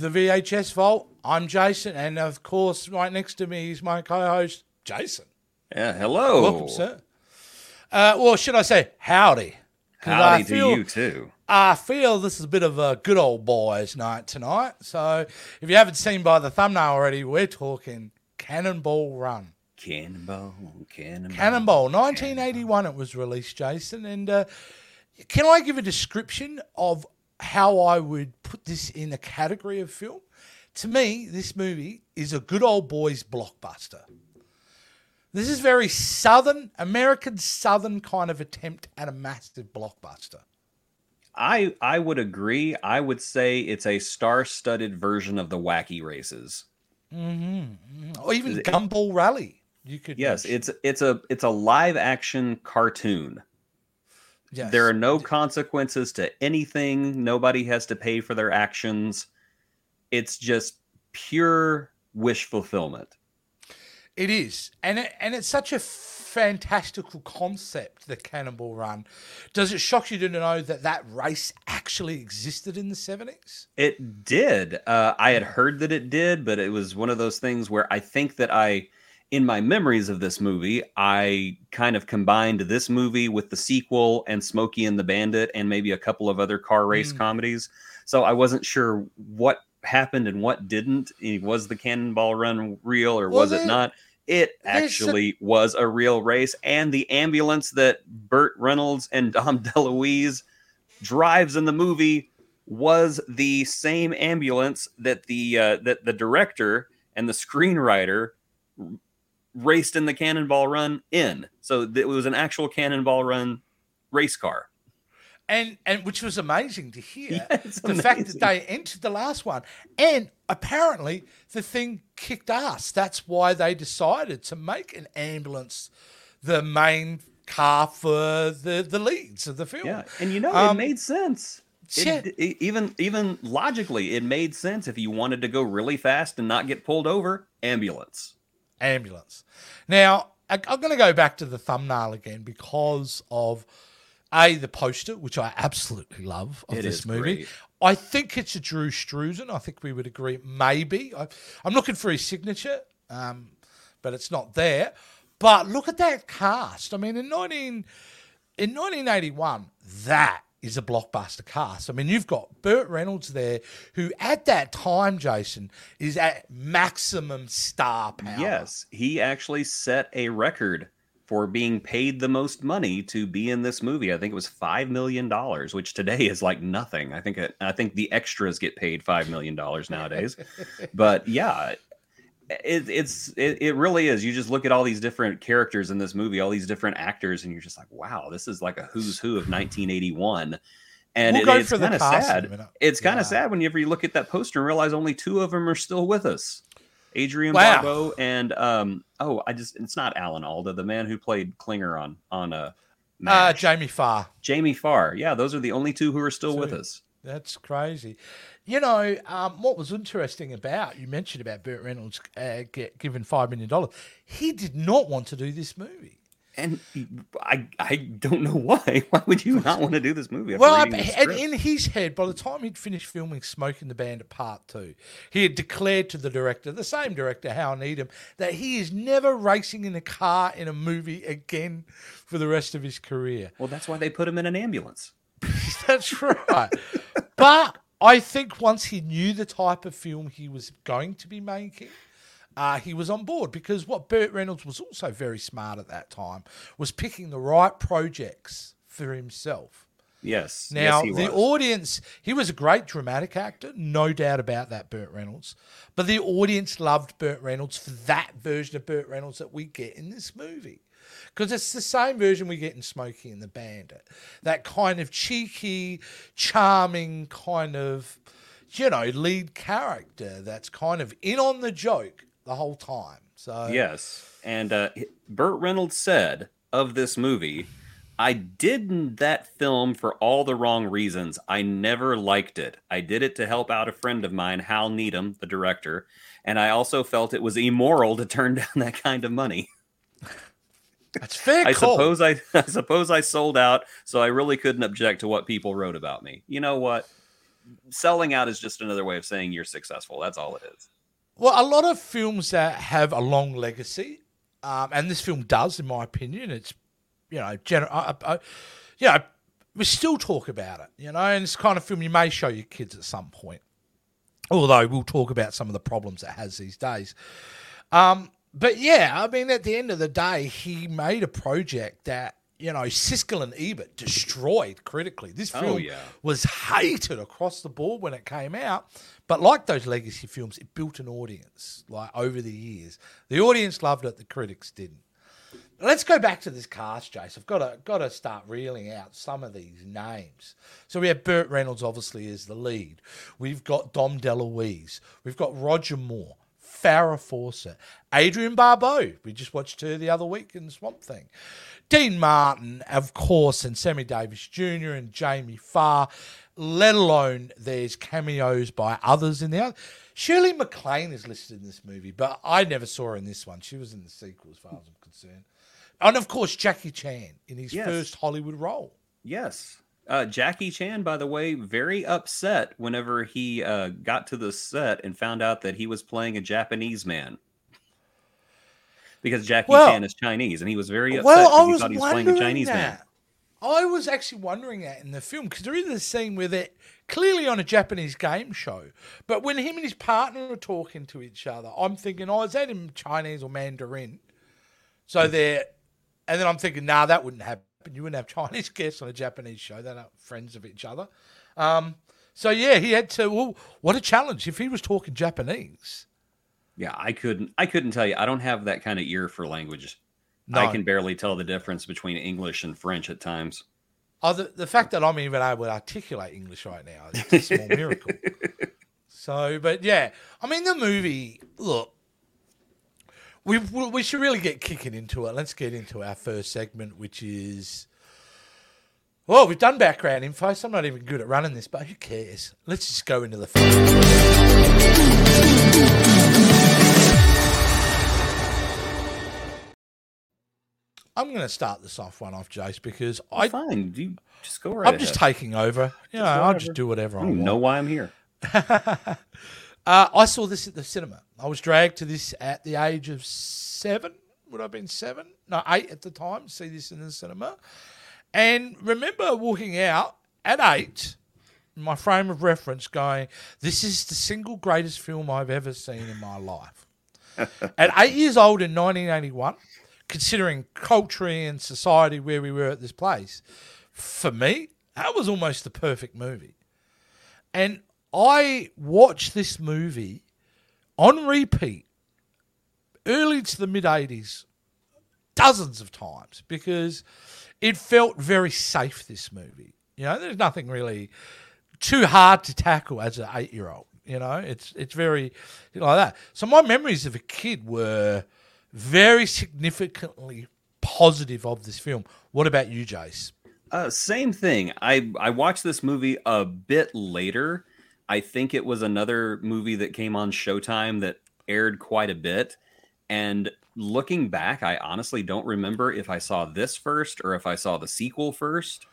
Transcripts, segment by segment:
is the VHS Vault. I'm Jason, and of course, right next to me is my co-host Jason. Yeah, hello. Welcome, sir. Uh, well, should I say howdy? 'Cause I Howdy to you too. I feel this is a bit of a good old boys' night tonight. So, if you haven't seen by the thumbnail already, we're talking Cannonball Run. Cannonball, cannonball. Cannonball, 1981. It was released, Jason. And uh, can I give a description of how I would put this in a category of film? To me, this movie is a good old boys blockbuster. This is very southern, American southern kind of attempt at a massive blockbuster. I I would agree. I would say it's a star-studded version of the Wacky Races. Mm-hmm. Or even Gumball Rally. You could Yes, mention. it's it's a it's a live-action cartoon. Yes. There are no consequences to anything. Nobody has to pay for their actions. It's just pure wish fulfillment. It is, and it, and it's such a fantastical concept, the Cannonball Run. Does it shock you to know that that race actually existed in the seventies? It did. Uh, I had heard that it did, but it was one of those things where I think that I, in my memories of this movie, I kind of combined this movie with the sequel and Smokey and the Bandit and maybe a couple of other car race Mm. comedies. So I wasn't sure what happened and what didn't. Eh, Was the Cannonball Run real or Well, was it not? It actually was a real race, and the ambulance that Burt Reynolds and Dom DeLuise drives in the movie was the same ambulance that the uh, that the director and the screenwriter raced in the Cannonball Run in. So it was an actual Cannonball Run race car. And and which was amazing to hear. Yeah, the fact that they entered the last one, and apparently the thing kicked ass. That's why they decided to make an ambulance the main car for the the leads of the film. Yeah, and you know Um, it made sense. It e- even even logically, it made sense if you wanted to go really fast and not get pulled over. Ambulance. Ambulance. Now, I, I'm going to go back to the thumbnail again because of a the poster, which I absolutely love of It this movie. great. I think it's a Drew Struzan. I think we would agree. Maybe I, I'm looking for his signature, um, but it's not there. But look at that cast. I mean, in 19 in 1981, that is a blockbuster cast. I mean, you've got Burt Reynolds there, who at that time, Jason, is at maximum star power. Yes, he actually set a record for being paid the most money to be in this movie. I think it was five million dollars, which today is like nothing. I think it, I think the extras get paid five million dollars nowadays. but yeah, it, it's it, it really is. You just look at all these different characters in this movie, all these different actors, and you're just like, wow, this is like a who's who of 1981. And We'll it- it's kind of cast in a sad. minute. It's kind Yeah. of sad whenever you look at that poster and realize only two of them are still with us. Adrienne Wow. Barbeau and um oh I just it's not Alan Alda the man who played Klinger on on a uh, Uh, Jamie Farr. Jamie Farr yeah those are the only two who are still with us That's crazy. You know, um, what was interesting about you mentioned about Burt Reynolds uh, get, given five million dollars. He did not want to do this movie. and I I don't know why why would you not want to do this movie Well, and in his head, by the time he'd finished filming Smokey and the Bandit Part Two, he had declared to the director, the same director, Hal Needham, that he is never racing in a car in a movie again for the rest of his career. well that's why they put him in an ambulance That's right. But I think once he knew the type of film he was going to be making, uh, he was on board because what Burt Reynolds was also very smart at that time was picking the right projects for himself. yes Now, yes, he the audience, he was a great dramatic actor, no doubt about that, Burt Reynolds. But the audience loved Burt Reynolds for that version of Burt Reynolds that we get in this movie. Because it's the same version we get in Smokey and the Bandit. That kind of cheeky, charming kind of, you know, lead character that's kind of in on the joke the whole time. So, Yes. And uh, Burt Reynolds said of this movie, I did that film for all the wrong reasons. I never liked it. I did it to help out a friend of mine, Hal Needham, the director, and I also felt it was immoral to turn down that kind of money. That's fair I call. suppose I, I suppose I sold out, so I really couldn't object to what people wrote about me. You know what? selling out is just another way of saying you're successful. That's all it is. Well, a lot of films that have a long legacy, um, and this film does, in my opinion, it's you know, gener- I, I, you know, we still talk about it, you know, and it's the kind of film you may show your kids at some point. Although we'll talk about some of the problems it has these days. Um, but yeah, I mean, at the end of the day, he made a project that you know Siskel and Ebert destroyed critically. This Oh, film yeah. was hated across the board when it came out, but like those legacy films, it built an audience. Like over the years, the audience loved it, the critics didn't. Let's go back to this cast, Jace. I've got to got to start reeling out some of these names. So we have Burt Reynolds, obviously, as the lead. We've got Dom DeLuise. We've got Roger Moore, Farrah Fawcett, Adrienne Barbeau. We just watched her the other week in Swamp Thing. Dean Martin, of course, and Sammy Davis Jr. and Jamie Farr. Let alone there's cameos by others in there. Shirley MacLaine is listed in this movie, but I never saw her in this one. She was in the sequel, as far as I'm concerned. And of course, Jackie Chan in his Yes. first Hollywood role. Yes. Uh, Jackie Chan, by the way, very upset whenever he uh, got to the set and found out that he was playing a Japanese man. Because Jackie Well- Chan is Chinese, and he was very upset Well, I was thought he was playing a Chinese man. that. I was actually wondering that in the film because there is a scene where they're clearly on a Japanese game show, but when him and his partner are talking to each other, I'm thinking, oh, is that in Chinese or Mandarin? So they're, and then I'm thinking, nah, that wouldn't happen. And you wouldn't have Chinese guests on a Japanese show. They're not friends of each other. Um, so yeah, he had to. Well, what a challenge if he was talking Japanese. Yeah, I couldn't. I couldn't tell you. I don't have that kind of ear for language. I can barely tell the difference between English and French at times. Oh, the, the fact that I'm even able to articulate English right now is a small miracle. So, but yeah, I mean, the movie, look, we, we should really get kicking into it. Let's get into our first segment, which is. Well, we've done background info, so I'm not even good at running this, but who cares? Let's just go into the. I'm going to start this off one off, Jace, because I, Fine, you just go right I'm just taking over. You know, I'll just do whatever I I want. know why I'm here. Uh, I saw this at the cinema. I was dragged to this at the age of seven. Would I have been seven? No, eight at the time. See this in the cinema, and remember walking out at eight. My frame of reference going, this is the single greatest film I've ever seen in my life. at eight years old in 1981, considering culture and society where we were at this place, for me, that was almost the perfect movie. And I watched this movie on repeat early to the mid 80s dozens of times because it felt very safe, this movie. You know, there's nothing really too hard to tackle as an eight year old. You know, it's it's very like that. So my memories of a kid were very significantly positive of this film. What about you, Jace? Uh, same thing. I I watched this movie a bit later. I think it was another movie that came on Showtime that aired quite a bit. And looking back, I honestly don't remember if I saw this first or if I saw the sequel first.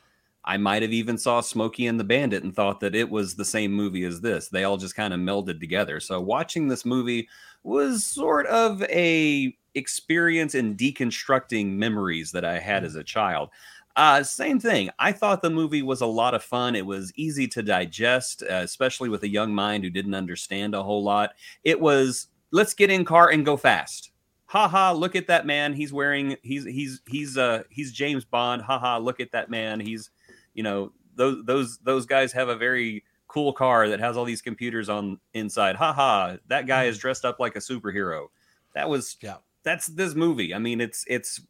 I might have even saw Smokey and the Bandit and thought that it was the same movie as this. They all just kind of melded together. So watching this movie was sort of a experience in deconstructing memories that I had hmm. as a child. Uh, same thing. I thought the movie was a lot of fun. It was easy to digest, uh, especially with a young mind who didn't understand a whole lot. It was let's get in car and go fast. Ha ha! Look at that man. He's wearing. He's he's he's uh he's James Bond. Ha ha! Look at that man. He's you know those those those guys have a very cool car that has all these computers on inside. Ha ha! That guy is dressed up like a superhero. That was Yeah. that's this movie. I mean, it's it's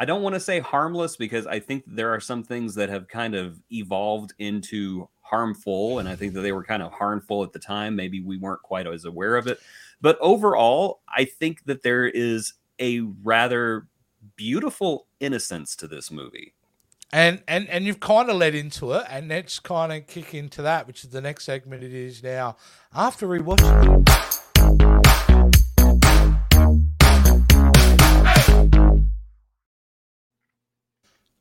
I don't want to say harmless because I think there are some things that have kind of evolved into harmful and I think that they were kind of harmful at the time. Maybe we weren't quite as aware of it. But overall, I think that there is a rather beautiful innocence to this movie. And and and you've kind of led into it, and let's kind of kick into that, which is the next segment. It is now after rewatching.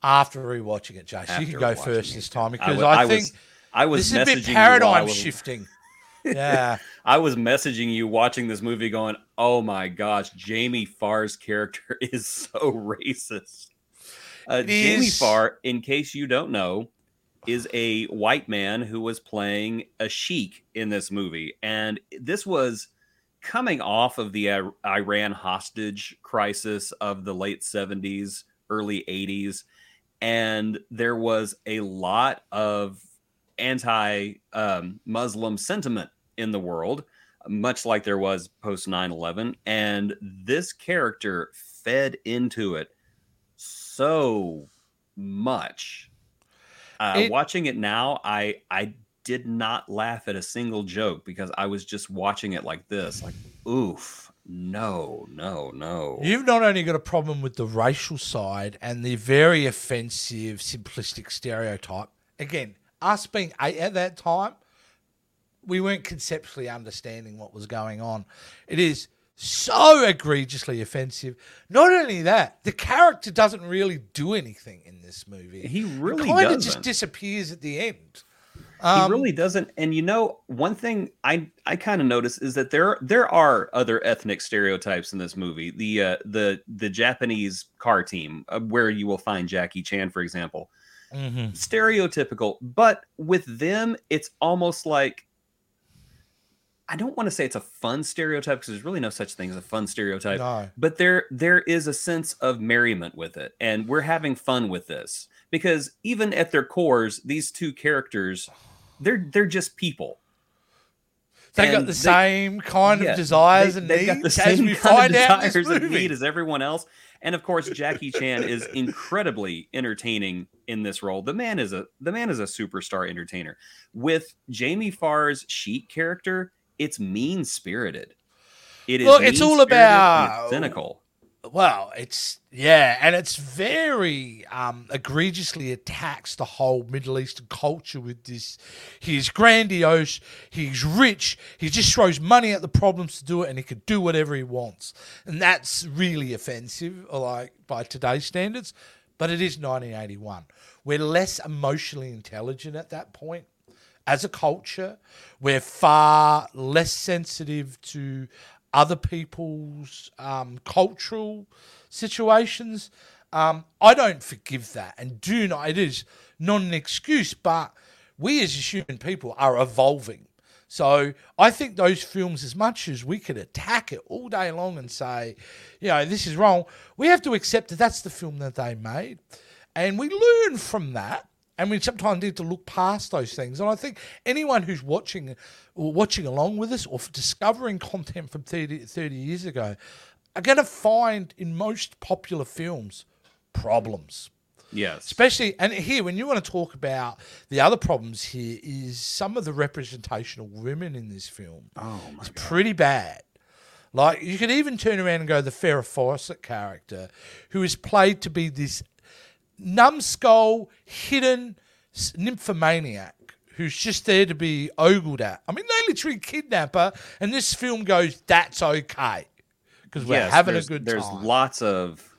After rewatching it, Jace, you can go first it. this time I because I, I think was I was this is a messaging bit paradigm was- shifting. Yeah. I was messaging you watching this movie, going, "Oh my gosh, Jamie Farr's character is so racist." Uh, Jamie is. Farr, in case you don't know, is a white man who was playing a sheik in this movie, and this was coming off of the Iran hostage crisis of the late seventies, early eighties, and there was a lot of anti um, Muslim sentiment in the world, much like there was post 9 11. And this character fed into it so much. Uh, It- watching it now, I, I did not laugh at a single joke because I was just watching it like this, like, oof, no, no, no. You've not only got a problem with the racial side and the very offensive, simplistic stereotype. Again, us being eight at that time, we weren't conceptually understanding what was going on. It is so egregiously offensive. Not only that, the character doesn't really do anything in this movie. He really kind of just disappears at the end. He Um, really doesn't and you know one thing i i kind of notice is that there there are other ethnic stereotypes in this movie the uh the the japanese car team uh, where you will find jackie chan for example mhm. stereotypical but with them it's almost like i don't want to say it's a fun stereotype because there's really no such thing as a fun stereotype No. but there there is a sense of merriment with it and we're having fun with this because even at their cores these two characters they're they're just people. They got And the same kind yeah, of desires they- and they've got the same we kind of out in this desires and need as everyone else. And of course jackie chan is incredibly entertaining in this role. The man is a the man is a superstar entertainer. With jamie farr's sheik character it's mean spirited it is Look, it's all about- it's cynical Well, it's yeah, and it's very um, egregiously attacks the whole Middle Eastern culture with this. He's grandiose, he's rich, he just throws money at the problems to do it, and he can do whatever he wants, and that's really offensive, like by today's standards. But it is 1981. We're less emotionally intelligent at that point as a culture. We're far less sensitive to other people's um, cultural situations. Um, I don't forgive that and do not. It is not an excuse, but we as human people are evolving. So I think those films, as much as we could attack it all day long and say, you know, this is wrong, we have to accept that that's the film that they made, and we learn from that. And we sometimes need to look past those things. And I think anyone who's watching or watching along with us or discovering content from 30, 30 years ago are going to find in most popular films problems. Yes. Especially and here when you want to talk about the other problems here is some of the representation of women in this film. Oh my is pretty bad. Like you could even turn around and go the Farrah Fawcett character who is played to be this numbskull hidden nymphomaniac who's just there to be ogled at. I mean they literally kidnap her and this film goes that's okay because we're Yes, having a good there's time. There's lots of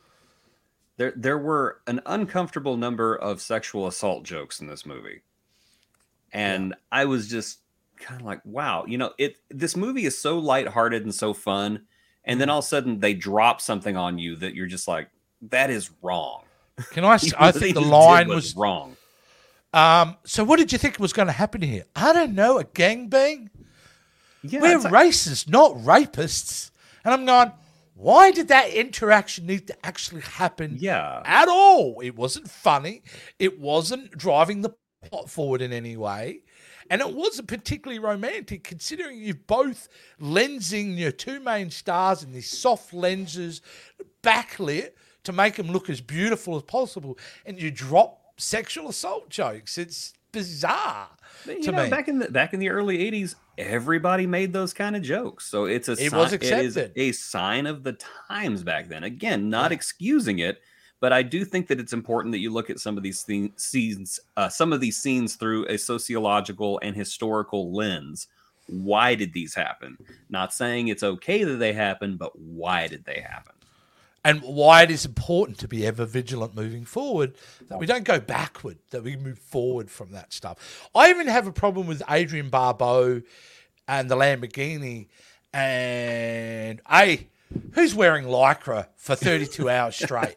there there were an uncomfortable number of sexual assault jokes in this movie. And i was just kind of like wow you know it this movie is so lighthearted and so fun and then mm. all of a sudden they drop something on you that you're just like that is wrong can I? I think the line was wrong Um, so what did you think was going to happen here? I don't know, a gangbang? yeah We're it's like- racists, not rapists. And I'm going, why did that interaction need to actually happen yeah at all? It wasn't funny. It wasn't driving the plot forward in any way. And it wasn't particularly romantic, considering you've both lensing your two main stars in these soft lenses, backlit to make them look as beautiful as possible. And you drop sexual assault jokes. It's bizarre you to know, me. back in the back in the early '80s, everybody made those kind of jokes. So it's a It si- was It is accepted. a sign of the times back then. Again, not excusing it, but I do think that it's important that you look at some of these thing- scenes, uh, some of these scenes through a sociological and historical lens. Why did these happen? Not saying it's okay that they happen, but why did they happen? And why it is important to be ever vigilant moving forward, that we don't go backward, that we move forward from that stuff. I even have a problem with Adrienne Barbeau and the Lamborghini and A, who's wearing Lycra for 32 hours straight?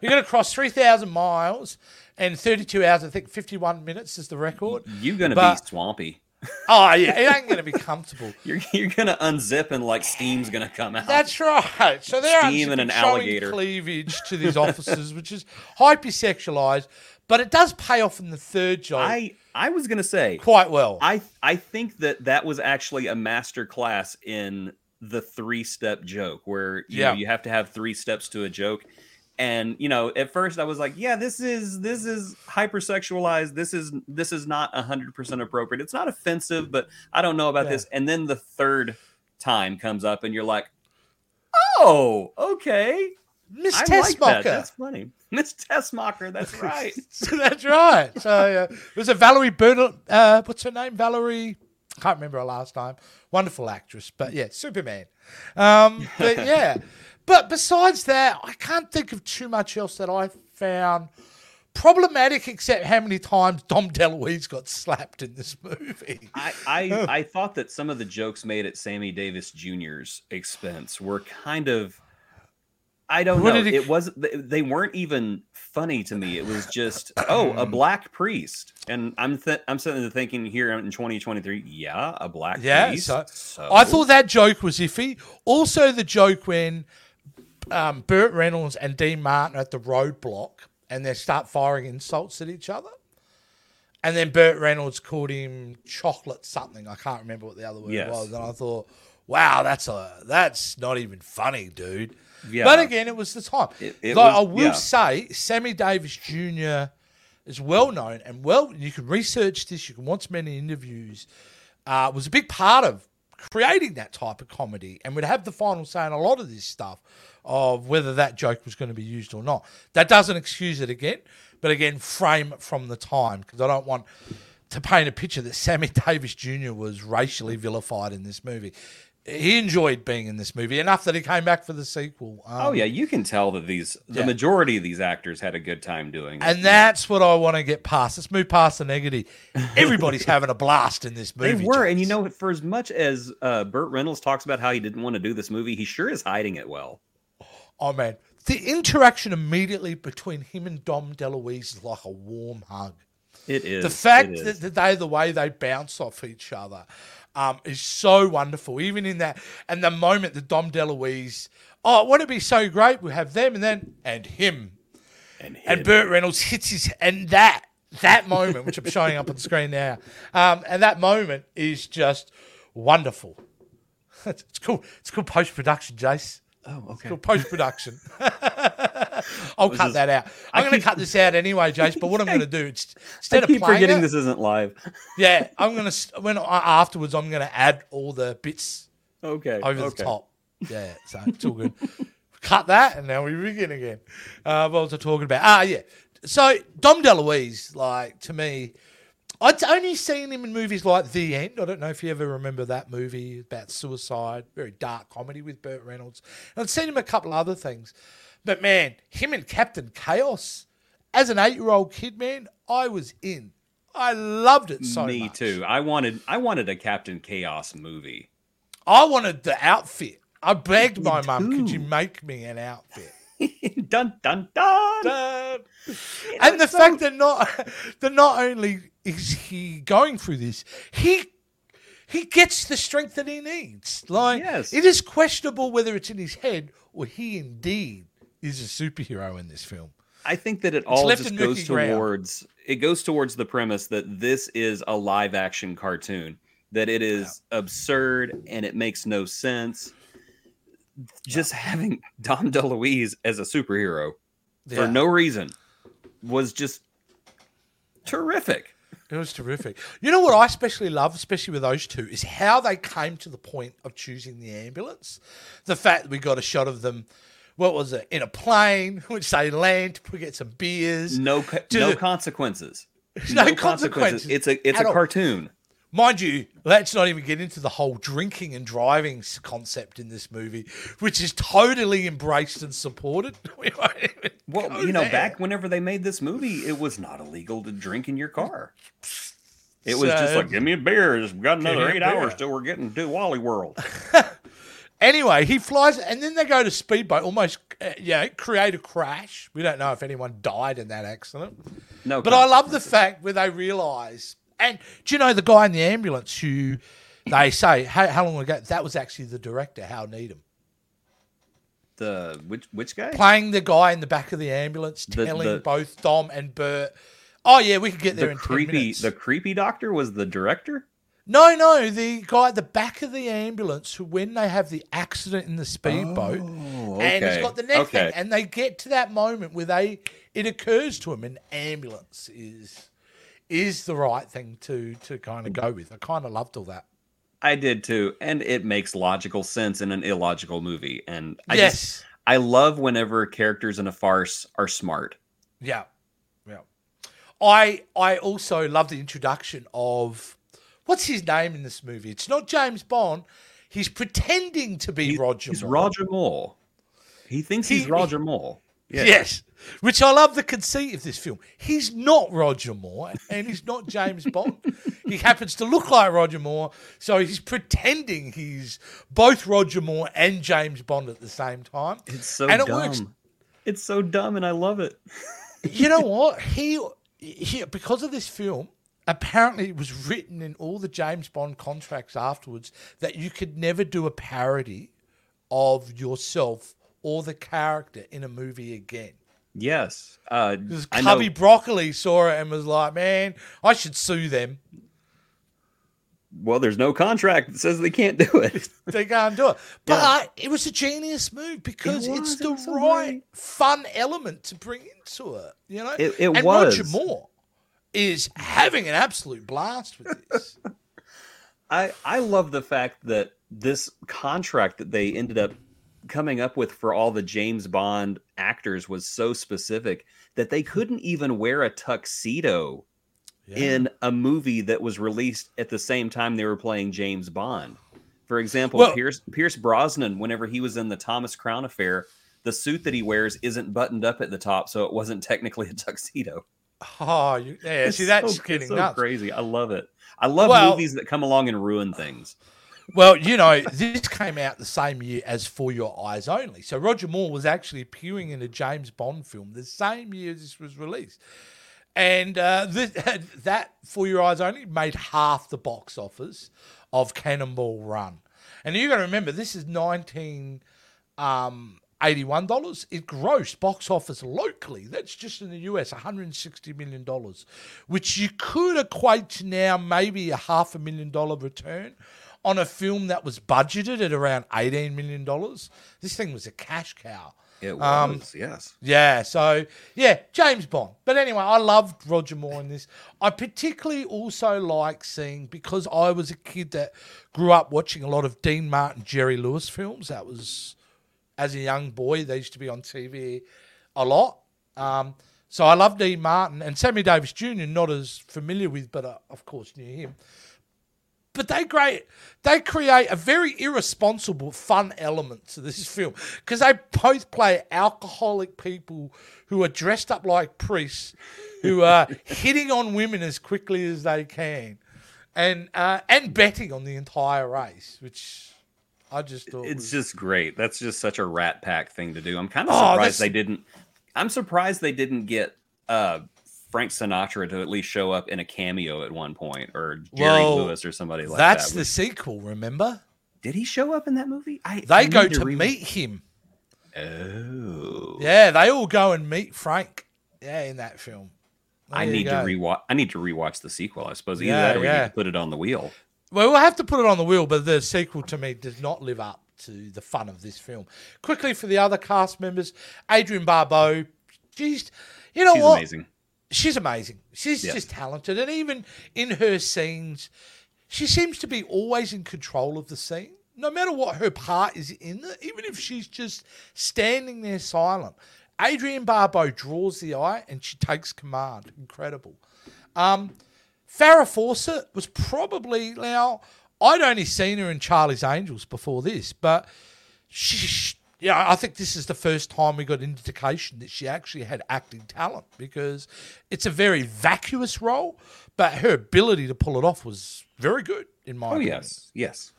You're going to cross 3,000 miles and 32 hours, I think 51 minutes is the record. You're gonna But- be swampy. Oh, yeah, it ain't going to be comfortable. You're you're gonna unzip and like steam's gonna come out. That's right. So they're Steam and an alligator. cleavage to these officers, which is hypersexualized, but it does pay off in the third job I I was gonna say quite well. I I think that that was actually a master class in the three step joke where you Yeah. know, you have to have three steps to a joke. And you know, at first I was like, yeah, this is this is hypersexualized. This is this is not hundred percent appropriate. It's not offensive, but I don't know about Yeah. this. And then the third time comes up and you're like, oh, okay. Miss I like that. That's funny. Miss Tessmacher, that's right. That's right. So uh, it was a Valerie Burnell. Uh, what's her name? Valerie. I can't remember her last name. Wonderful actress, but yeah, Superman. Um, but yeah, but besides that, I can't think of too much else that I found problematic, except how many times Dom DeLuise got slapped in this movie. I, I I thought that some of the jokes made at Sammy Davis Jr.'s expense were kind of I don't What know. he- It was they- they weren't even funny to me. It was just oh, a black priest, and I'm th- I'm sitting there thinking here in 2023, yeah, a black Yeah, priest. so- So, I thought that joke was iffy. Also, the joke when um, Burt Reynolds and Dean Martin at the roadblock and they start firing insults at each other. And then Burt Reynolds called him chocolate something. I can't remember what the other word Yes. was. And I thought, wow, that's a that's not even funny, dude. yeah, But again, it was the time. It- it Like, was- I will yeah. say, Sammy Davis Jr. is well known and well. You can research this. You can watch many interviews. Uh, was a big part of creating that type of comedy, and would have the final say on a lot of this stuff of whether that joke was going to be used or not. That doesn't excuse it again, but again, frame it from the time because I don't want to paint a picture that Sammy Davis Jr. was racially vilified in this movie. He enjoyed being in this movie enough that he came back for the sequel. Um, oh yeah, you can tell that these the Yeah. majority of these actors had a good time doing it. And that's what I want to get past. Let's move past the negative. Everybody's having a blast in this movie. They were, and you know, for as much as uh, Burt Reynolds talks about how he didn't want to do this movie, he sure is hiding it well. oh man, the interaction immediately between him and Dom DeLuise is like a warm hug. It is The fact that they, the way they bounce off each other, um, is so wonderful. Even in that, and the moment the Dom DeLuise, oh, wouldn't it be so great? We have them, and then and him, and, and. Burt Reynolds hits his and that that moment, which I'm showing up on the screen now, um, and that moment is just wonderful. It's, it's cool. It's called post production, Jace. Oh, okay. post production. I'll cut just- that out. I I'm going to cut this out anyway, Jace. But what I'm going to do, it's, I instead of keep playing forgetting it, this isn't live. yeah, I'm going to when afterwards I'm going to add all the bits Okay, over okay. the top. Yeah, so it's all good. Cut that, and now we begin again. Uh, what was I talking about? Ah, yeah. So Dom DeLuise, like to me, I'd only seen him in movies like The End. I don't know if you ever remember that movie about suicide, very dark comedy with Burt Reynolds. And I'd seen him a couple other things, but man, him and Captain Chaos, as an eight-year-old kid, man, I was in. I loved it so much. Me much. too. I wanted I wanted a Captain Chaos movie. I wanted the outfit. I begged my mum, could you make me an outfit? dun dun dun. Dun. And the so- fact that not that not only is he going through this, he he gets the strength that he needs. Like Yes. it is questionable whether it's in his head or he indeed is a superhero in this film. I think that it all just goes towards it goes towards the premise that this is a live action cartoon that it is absurd and it makes no sense. Just having Dom DeLuise as a superhero for no reason was just terrific. It was terrific. You know what I especially love, especially with those two, is how they came to the point of choosing the ambulance. The fact that we got a shot of them, what was it, in a plane, which they land to get some beers. No, co- To no the- consequences. No consequences It's a it's a all. cartoon. Mind you, let's not even get into the whole drinking and driving concept in this movie, which is totally embraced and supported. We Well, you know, there. back whenever they made this movie, it was not illegal to drink in your car. It was just like, give me a beer. Just got another eight hours till we're getting to Wally World. Anyway, he flies, and then they go to speedboat, almost, uh, yeah, create a crash. We don't know if anyone died in that accident, No, but I love the fact where they realise. And do you know the guy in the ambulance who they say, how, how long ago? That was actually the director, Hal Needham, the which which guy? playing the guy in the back of the ambulance, The- telling the- both Dom and Burt, "Oh yeah, we could get there The in creepy minutes." the creepy doctor was the director. No, no, the guy at the back of the ambulance who, when they have the accident in the speedboat, Oh, and he's okay, got the neck okay. thing, and they get to that moment where they it occurs to him an ambulance is is the right thing to to kind of go with. I kind of loved all that. I did too, and it makes logical sense in an illogical movie. And I yes, just I love whenever characters in a farce are smart. yeah, yeah. I I also love the introduction of what's his name in this movie. It's not James Bond. He's pretending to be He- Roger. He's Moore. Roger Moore. He thinks he's He- Roger Mole. Yeah. Yes. Which I love the conceit of this film. He's not Roger Moore and he's not James Bond. he happens to look like Roger Moore, so he's pretending he's both Roger Moore and James Bond at the same time. It's so And it dumb. works. It's so dumb, and I love it. You know what? He, he because of this film, apparently it was written in all the James Bond contracts afterwards that you could never do a parody of yourself or the character in a movie again. Yes. Uh, I know. Cubby Broccoli saw it and was like, "Man, I should sue them. Well, there's no contract that says they can't do it. They can't do it." But it was a genius move because It it's the it was right fun element to bring into it. You know, It- it and was. Roger Moore is having an absolute blast with this. I I love the fact that this contract that they ended up coming up with for all the James Bond actors was so specific that they hmm. couldn't even wear a tuxedo in a movie that was released at the same time they were playing James Bond. For example, Well- Pierce Pierce Brosnan, whenever he was in the Thomas Crown affair, the suit that he wears isn't buttoned up at the top, so it wasn't technically a tuxedo. Oh, you, yeah. See, that's so, it's so crazy. I love it. I love Well- movies that come along and ruin things. Well, you know, this came out the same year as For Your Eyes Only. So Roger Moore was actually appearing in a James Bond film the same year this was released. And uh, th- that For Your Eyes Only made half the box office of Cannonball Run. And you've got to remember, this is 19 um, $81. It grossed box office locally. That's just in the US, $160 million, which you could equate to now maybe a half a million dollar return on a film that was budgeted at around $18 million. This thing was a cash cow. It was, Um, yes. Yeah, so yeah, James Bond. But anyway, I loved Roger Moore in this. I particularly also like seeing because I was a kid that grew up watching a lot of Dean Martin, Jerry Lewis films. That was as a young boy, they used to be on TV a lot. Um, so I loved Dean Martin and Sammy Davis Jr. Not as familiar with, but uh, of course knew him. But they create they create a very irresponsible fun element to this film because they both play alcoholic people who are dressed up like priests, who are hitting on women as quickly as they can, and uh, and betting on the entire race, which I just thought It's was, just great. That's just such a rat pack thing to do. I'm kind of Oh, surprised they didn't. I'm surprised they didn't get uh, Frank Sinatra to at least show up in a cameo at one point, or Jerry Well, Lewis or somebody like that's that. That's the sequel. Remember, Did he show up in that movie? I, I they need go to re- meet him. Oh, Yeah, they all go and meet Frank. Yeah, in that film. I There you need to rewatch. I need to rewatch the sequel. I suppose either Yeah, that or we yeah. need to put it on the wheel. Well, we'll have to put it on the wheel, but the sequel to me does not live up to the fun of this film. Quickly for the other cast members, Adrienne Barbeau. She's, you know She's what? amazing. She's amazing. She's Yeah. just talented, and even in her scenes, she seems to be always in control of the scene. No matter what her part is in it, even if she's just standing there silent, Adrienne Barbeau draws the eye and she takes command. Incredible. Um, Farrah Fawcett was probably now. I'd only seen her in Charlie's Angels before this, but she, she- yeah, I think this is the first time we got indication that she actually had acting talent because it's a very vacuous role, but her ability to pull it off was very good in my Oh opinion. yes, yes.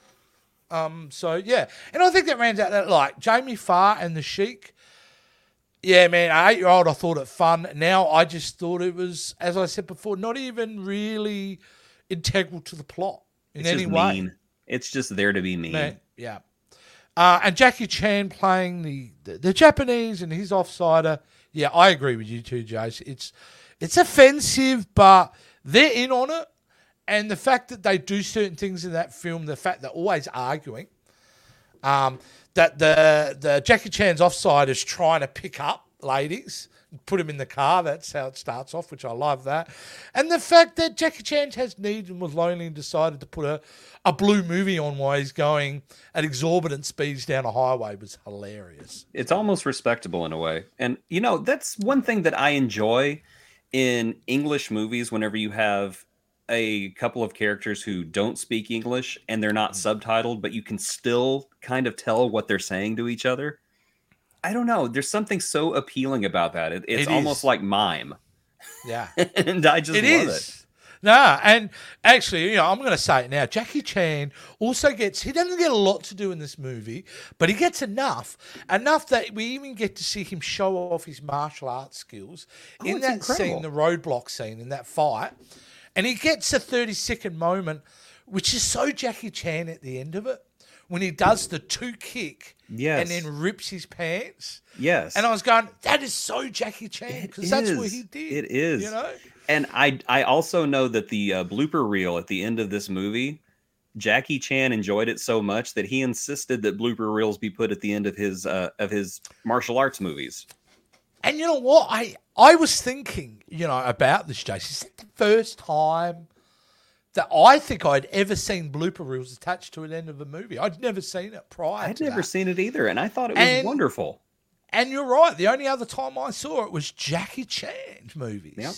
Um, so yeah, and I think that rounds out that like Jamie Farr and the Sheik. Yeah, man, an eight year old, I thought it fun. Now I just thought it was, as I said before, not even really integral to the plot in It's any just way. mean. It's just there to be mean. Man, yeah. Uh, and Jackie Chan playing the, the, the Japanese and his offsider. Yeah, I agree with you too, Jace. It's it's offensive, but they're in on it. And the fact that they do certain things in that film, the fact they're always arguing, um, that the the Jackie Chan's offside is trying to pick up ladies, put him in the car. That's how it starts off, which I love that. And the fact that Jackie Chan has needs and was lonely and decided to put a, a blue movie on while he's going at exorbitant speeds down a highway was hilarious. it's almost respectable in a way. And you know, that's one thing that I enjoy in English movies whenever you have a couple of characters who don't speak English and they're not Mm. subtitled, but you can still kind of tell what they're saying to each other. I don't know. There's something so appealing about that. It, it's It almost like mime. Yeah. and I just It love is. it. Nah, and actually, you know, I'm going to say it now. Jackie Chan also gets, he doesn't get a lot to do in this movie, but he gets enough, enough that we even get to see him show off his martial arts skills oh, in Oh, it's that scene, the roadblock scene, in that fight. And he gets a 30 second moment, which is so Jackie Chan at the end of it, when he does the two kick Yes. and then rips his pants. Yes. And I was going, that is so Jackie Chan, because that's what he did. It is. You know? And I I also know that the uh, blooper reel at the end of this movie, Jackie Chan enjoyed it so much that he insisted that blooper reels be put at the end of his uh, of his martial arts movies. And you know what? I I was thinking, you know, about this, Jason. Is it the first time that I think I'd ever seen blooper reels attached to an end of a movie? I'd never seen it prior. I'd never that. seen it either, and I thought it was And- wonderful. And you're right. The only other time I saw it was Jackie Chan movies. Yep.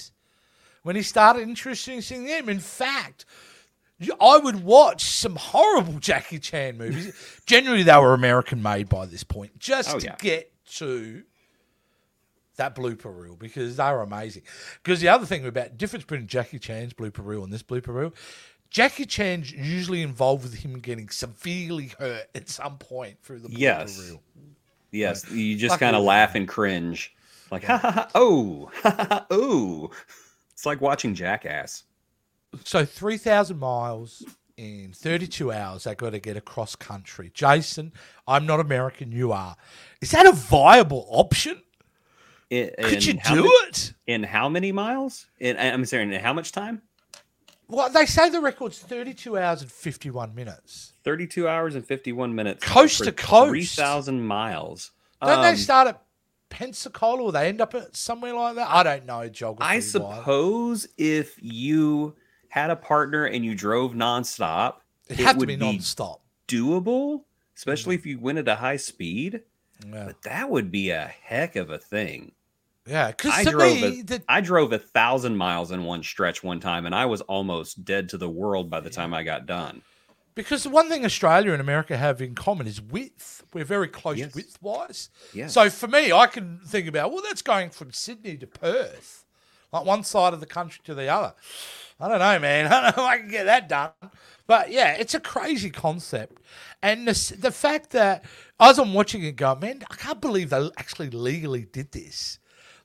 When he started introducing them. In fact, I would watch some horrible Jackie Chan movies. Generally, they were American made by this point, just Oh, to yeah. get to that blooper reel because they were amazing. Because the other thing about difference between Jackie Chan's blooper reel and this blooper reel, Jackie Chan's usually involved with him getting severely hurt at some point through the blooper Yes. reel. Yes, you just kind of laugh and cringe, like ha ha ha oh ha ha ha oh. It's like watching Jackass. So 3,000 miles in 32 hours, they got to get across country. Jason, I'm not American, you are. Is that a viable option? In, Could in you do it? In how many miles? In I'm sorry, in how much time? Well, they say the record's 32 hours and 51 minutes. 32 hours and 51 minutes. Coast to coast. 3,000 miles. Don't Um, they start at Pensacola or they end up at somewhere like that? I don't know geography. I wise. suppose if you had a partner and you drove nonstop, it had to would be non-stop. doable, especially if you went at a high speed. Yeah, But that would be a heck of a thing. Yeah. Because I to drove me, a- the, I drove a thousand miles in one stretch one time, and I was almost dead to the world by the time I got done. because the one thing Australia and America have in common is width. We're very close Yes. width-wise. Yes. So for me, I can think about well, that's going from Sydney to Perth, like one side of the country to the other. I don't know, man. I don't know if I can get that done. But yeah, it's a crazy concept, and the the fact that as I'm watching it, go, man, I can't believe they actually legally did this.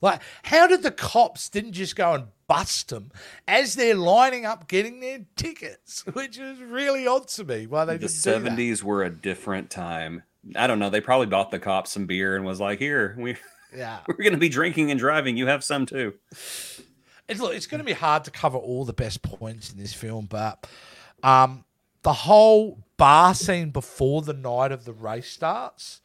Like, how did the cops didn't just go and bust them as they're lining up getting their tickets, which is really odd to me. Why they the didn't do that. seventies were a different time. I don't know. They probably bought the cops some beer and was like, "Here, we Yeah. we're going to be drinking and driving. You have some too." It's, look, it's going to be hard to cover all the best points in this film, but um, the whole bar scene before the night of the race starts,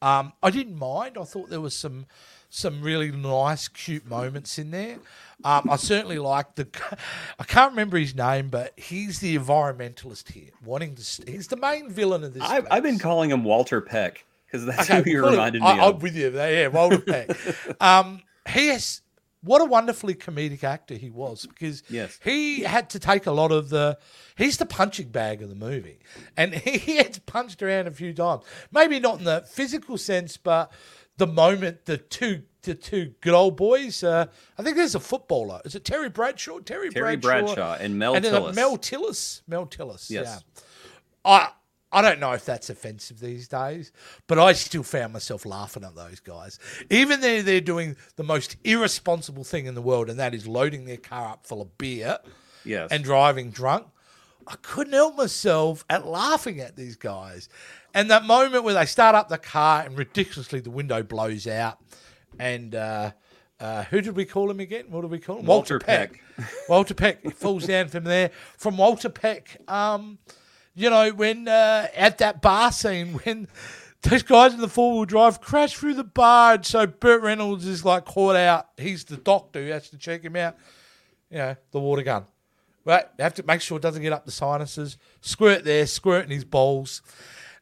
um, I didn't mind. I thought there was some some really nice, cute moments in there. Um, I certainly like the. I can't remember his name, but he's the environmentalist here, wanting to. He's the main villain of this. I've, I've been calling him Walter Peck because that's Okay, who you well, reminded me I, of. I'm with you. there, Yeah, Walter Peck. um, he has what a wonderfully comedic actor he was because Yes. he had to take a lot of the he's the punching bag of the movie and he gets punched around a few times maybe not in the physical sense but the moment the two the two good old boys uh, i think there's a footballer is it terry bradshaw terry, Terry Bradshaw and Mel and uh, Tillis. mel tillis mel tillis Yes. yeah I I don't know if that's offensive these days, but I still found myself laughing at those guys. Even though they're doing the most irresponsible thing in the world, and that is loading their car up full of beer yes. and driving drunk, I couldn't help myself at laughing at these guys. And that moment where they start up the car and ridiculously the window blows out, and uh, uh, who did we call him again? What did we call him? Walter Peck. Walter Peck falls down from there. From Walter Peck, um, you know, when uh, at that bar scene when those guys in the four wheel drive crash through the bar, and so Burt Reynolds is like caught out. He's the doctor who has to check him out. You know, the water gun. Right, you have to make sure it doesn't get up the sinuses. Squirt there, squirt in his bowls.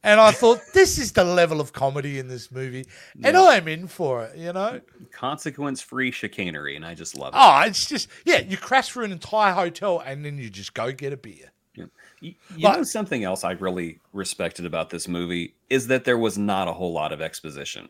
And I thought, this is the level of comedy in this movie. And I'm in for it, you know? Consequence free chicanery, and I just love it. Oh, it's just, yeah, you crash through an entire hotel and then you just go get a beer. You, you But- know something else I really respected about this movie is that there was not a whole lot of exposition.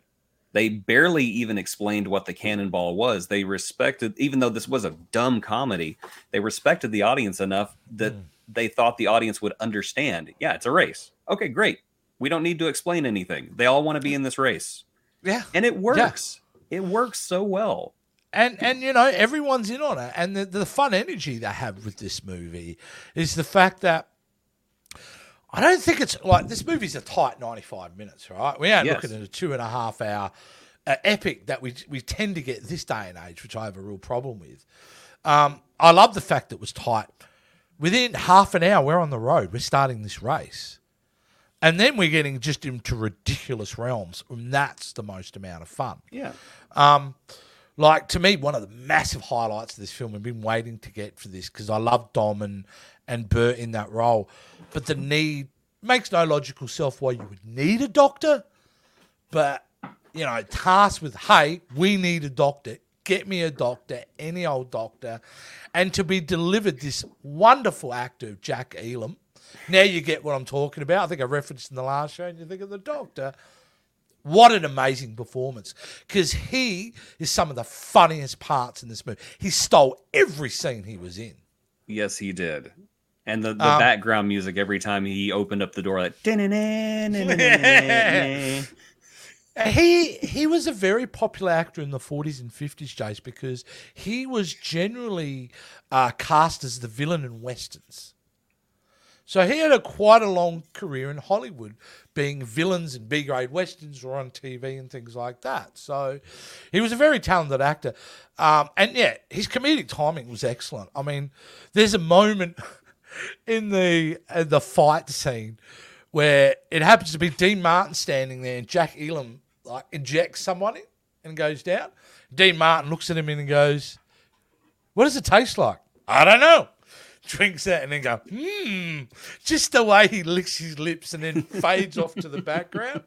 They barely even explained what the cannonball was. They respected, even though this was a dumb comedy, they respected the audience enough that hmm. they thought the audience would understand. Yeah, it's a race. Okay, great. We don't need to explain anything. They all want to be in this race, Yeah. and it works. It works so well. and and you know everyone's in on it and the, the fun energy they have with this movie is the fact that i don't think it's like this movie's a tight 95 minutes right we aren't Yes. looking at a two and a half hour uh, epic that we we tend to get this day and age which i have a real problem with um, i love the fact that it was tight within half an hour we're on the road we're starting this race and then we're getting just into ridiculous realms and that's the most amount of fun Yeah. um, like to me, one of the massive highlights of this film. I've been waiting to get for this because I love Dom and and Burt in that role, but the need makes no logical self why you would need a doctor. But you know, tasked with, hey, we need a doctor. Get me a doctor, any old doctor, and to be delivered this wonderful actor of Jack Elam. Now you get what I'm talking about. I think I referenced in the last show, and you think of the doctor. What an amazing performance. Because he is some of the funniest parts in this movie. He stole every scene he was in. Yes, he did. And the, the Um, background music every time he opened up the door, like He he was a very popular actor in the 40s and 50s, Jace, because he was generally uh, cast as the villain in westerns. So he had a quite a long career in Hollywood, being villains in B grade westerns or on TV and things like that. So he was a very talented actor, um, and yeah, his comedic timing was excellent. I mean, there's a moment in the in the fight scene where it happens to be Dean Martin standing there, and Jack Elam like injects someone in and goes down. Dean Martin looks at him and goes, "What does it taste like?" I don't know. Drinks it and then go, hmm. Just the way he licks his lips and then fades off to the background.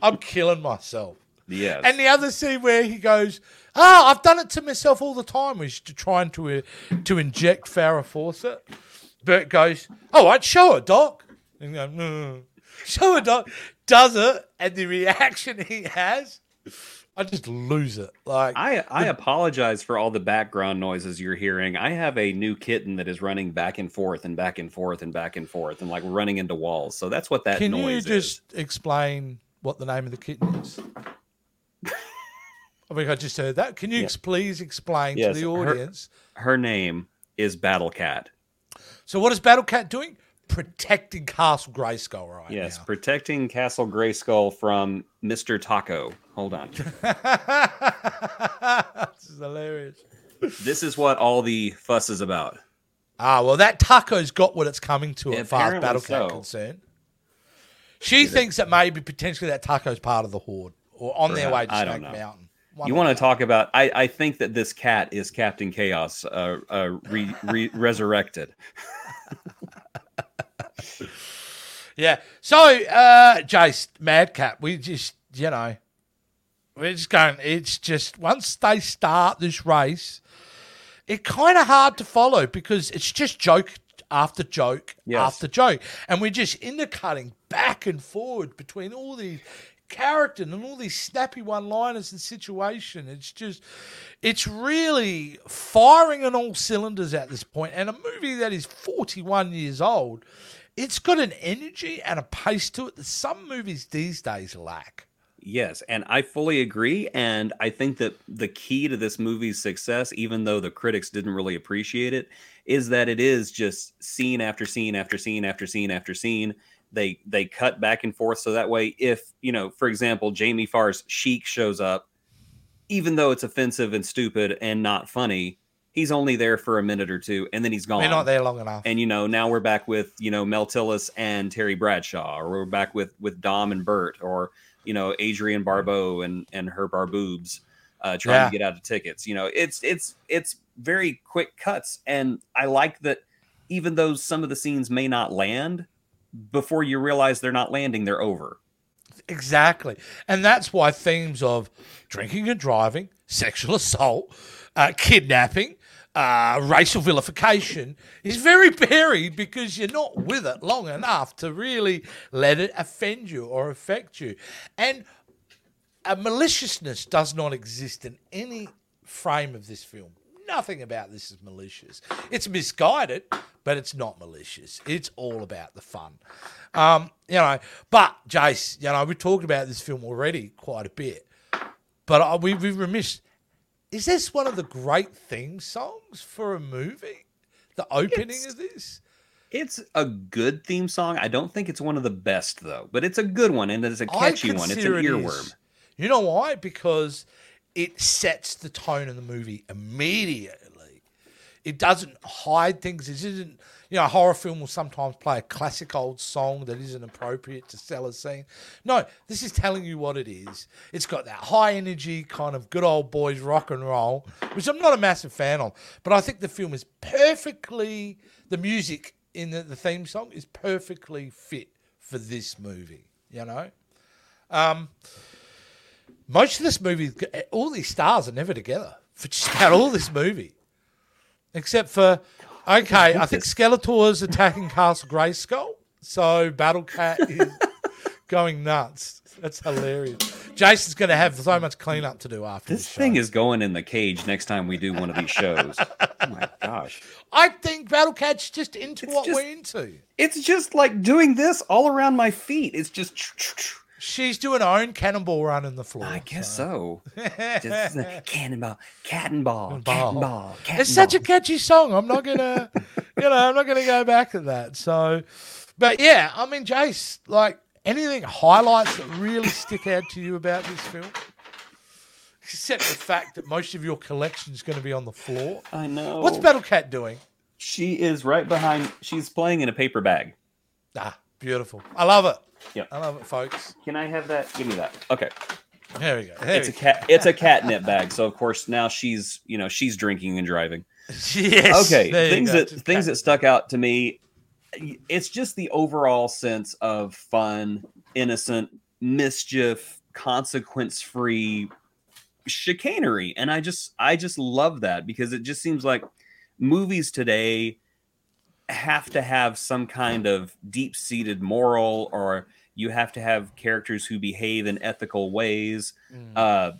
I'm killing myself. yes. And the other scene where he goes, "Ah, I've done it to myself all the time," was to trying to uh, to inject Farrah Fawcett. Burt goes, "All right, show her, Doc." And go, no. Mm, mm, mm. show her, Doc. Does it, and the reaction he has, I just lose it. Like, I, I apologize for all the background noises you're hearing. I have a new kitten that is running back and forth and back and forth and back and forth and like running into walls. So that's what that can you just is. explain what the name of the kitten is? I think I just heard that. Can you Yeah. please explain Yes, to the her- audience? Her name is Battle Cat. So, what is Battle Cat doing? Protecting Castle Grayskull right Yes, now. protecting Castle Grayskull from Mr. Taco. Hold on. this is hilarious. this is what all the fuss is about. Ah, well, that taco's got what it's coming to as far as Battle Cat so. concerned. She thinks that maybe potentially that taco's part of the horde or on their way to. I Snake. Mountain. One You want to talk about? I, I think that this cat is Captain Chaos, uh, uh, re, re, resurrected. Yeah. So, uh, Jace, Madcap, we just, you know, we're just going. It's just once they start this race, it's kind of hard to follow because it's just joke after joke Yes. after joke, and we're just intercutting back and forward between all these character and all these snappy one-liners and situation. It's just, it's really firing on all cylinders at this point. And a movie that is 41 years old, it's got an energy and a pace to it that some movies these days lack. Yes, and I fully agree. And I think that the key to this movie's success, even though the critics didn't really appreciate it, is that it is just scene after scene after scene after scene after scene. They they cut back and forth so that way, if you know, for example, Jamie Farr's Sheik shows up, even though it's offensive and stupid and not funny, he's only there for a minute or two, and then he's gone. They're not there long enough. and you know now we're back with you know Mel Tillis and Terry Bradshaw, or we're back with with Dom and Burt, or you know Adrienne Barbeau and and her Barboobs uh, trying Yeah. to get out of tickets. You know it's it's it's very quick cuts, and I like that even though some of the scenes may not land, before you realize they're not landing, they're over. Exactly. And that's why themes of drinking and driving, sexual assault, uh, kidnapping, uh, racial vilification is very varied because you're not with it long enough to really let it offend you or affect you. And a maliciousness does not exist in any frame of this film. Nothing about this is malicious. It's misguided, but it's not malicious. It's all about the fun. Um, you know, but Jace, you know, we talked about this film already quite a bit, but we we remiss. Is this one of the great theme songs for a movie? The opening It's- of this. It's a good theme song. I don't think it's one of the best though, but it's a good one and it's a catchy one. It's an consider it is. earworm. You know why? Because it sets the tone of the movie immediately. It doesn't hide things. It isn't, you know, a horror film will sometimes play a classic old song that isn't appropriate to sell a scene. No, this is telling you what it is. It's got that high energy kind of good old boys rock and roll, which I'm not a massive fan of, but I think the film is perfectly, the music in the, the theme song is perfectly fit for this movie, you know? Um, most of this movie, all these stars are never together for just about all this movie, except for okay. I think Skeletor is attacking Castle Grayskull, so Battle Cat is going nuts. That's hilarious. Jason's going to have so much cleanup to do after this, This thing is going in the cage next time we do one of these shows. oh my gosh. I think Battle Cat's just into It's what just- we're into. It's just like doing this all around my feet. It's just She's doing her own cannonball run in the floor. I guess so. Just cannonball, cannonball, cannonball, cannonball. It's such a catchy song. I'm not gonna, you know, I'm not gonna go back to that. So, but yeah, I mean, Jace, like anything highlights that really stick out to you about this film, except the fact that most of your collection is going to be on the floor. I know. What's Battle Cat doing? She is right behind. She's playing in a paper bag. Ah, beautiful. I love it. Yeah. I love it, folks. Can I have that? Give me that. Okay. There we go. There It's a we cat. It's a catnip bag. So of course now she's you know she's drinking and driving. Yes. okay there things that Just things cat- that stuck out to me it's just the overall sense of fun innocent mischief consequence free chicanery and i just i just love that because it just seems like movies today have to have some kind of deep seated moral or you have to have characters who behave in ethical ways Mm. uh,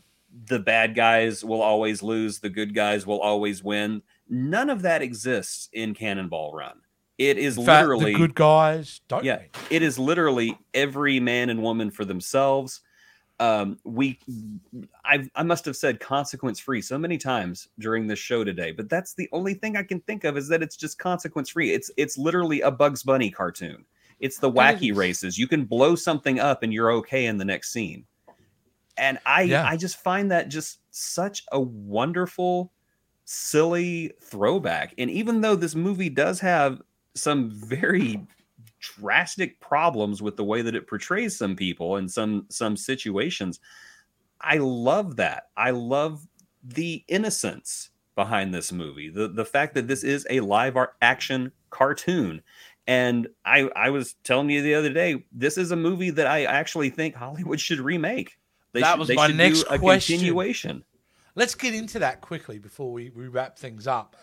the bad guys will always lose, the good guys will always win. None of that exists in Cannonball Run. It is fact, literally the good guys don't. yeah, it is literally every man and woman for themselves. Um, we, I, I must have said consequence free so many times during this show today, but that's the only thing I can think of is that it's just consequence free. It's it's literally a Bugs Bunny cartoon. It's the wacky races. You can blow something up and you're okay in the next scene. And I Yeah. I just find that just such a wonderful, silly throwback. And even though this movie does have some very drastic problems with the way that it portrays some people and some some situations i love that i love the innocence behind this movie the the fact that this is a live art action cartoon and i i was telling you the other day this is a movie that i actually think hollywood should remake They That should, was my next a question. continuation. Let's get into that quickly before we, we wrap things up.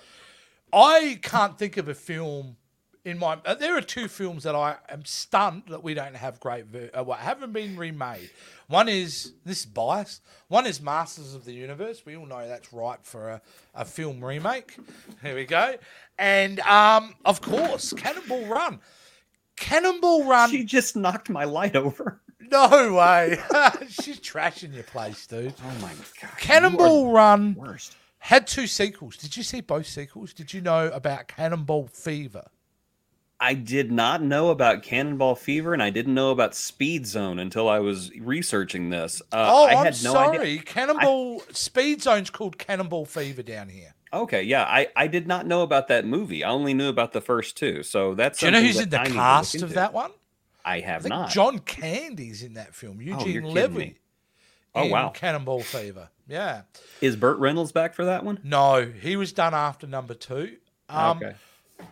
I can't think of a film in my. Uh, there are two films that I am stunned that we don't have great. Ver- uh, what haven't been remade. One is this is bias. One is Masters of the Universe. We all know that's right for a, a film remake. Here we go. And um, of course, Cannonball Run. Cannonball Run. She just knocked my light over. no way. She's trashing your place, dude. Oh my god! Cannonball Run Worst. had two sequels. Did you see both sequels? Did you know about Cannonball Fever? I did not know about Cannonball Fever, and I didn't know about Speed Zone until I was researching this. Uh, oh, I I'm had no sorry. idea. Cannonball Speed Zone's called Cannonball Fever down here. Okay, yeah, I, I did not know about that movie. I only knew about the first two. So that's Do you know who's in the I cast of that one? I I have think not. John Candy's in that film. you're Eugene kidding Levy. me. Oh, wow. Cannonball Fever. Yeah. Is Burt Reynolds back for that one? No, he was done after number two. Um, okay.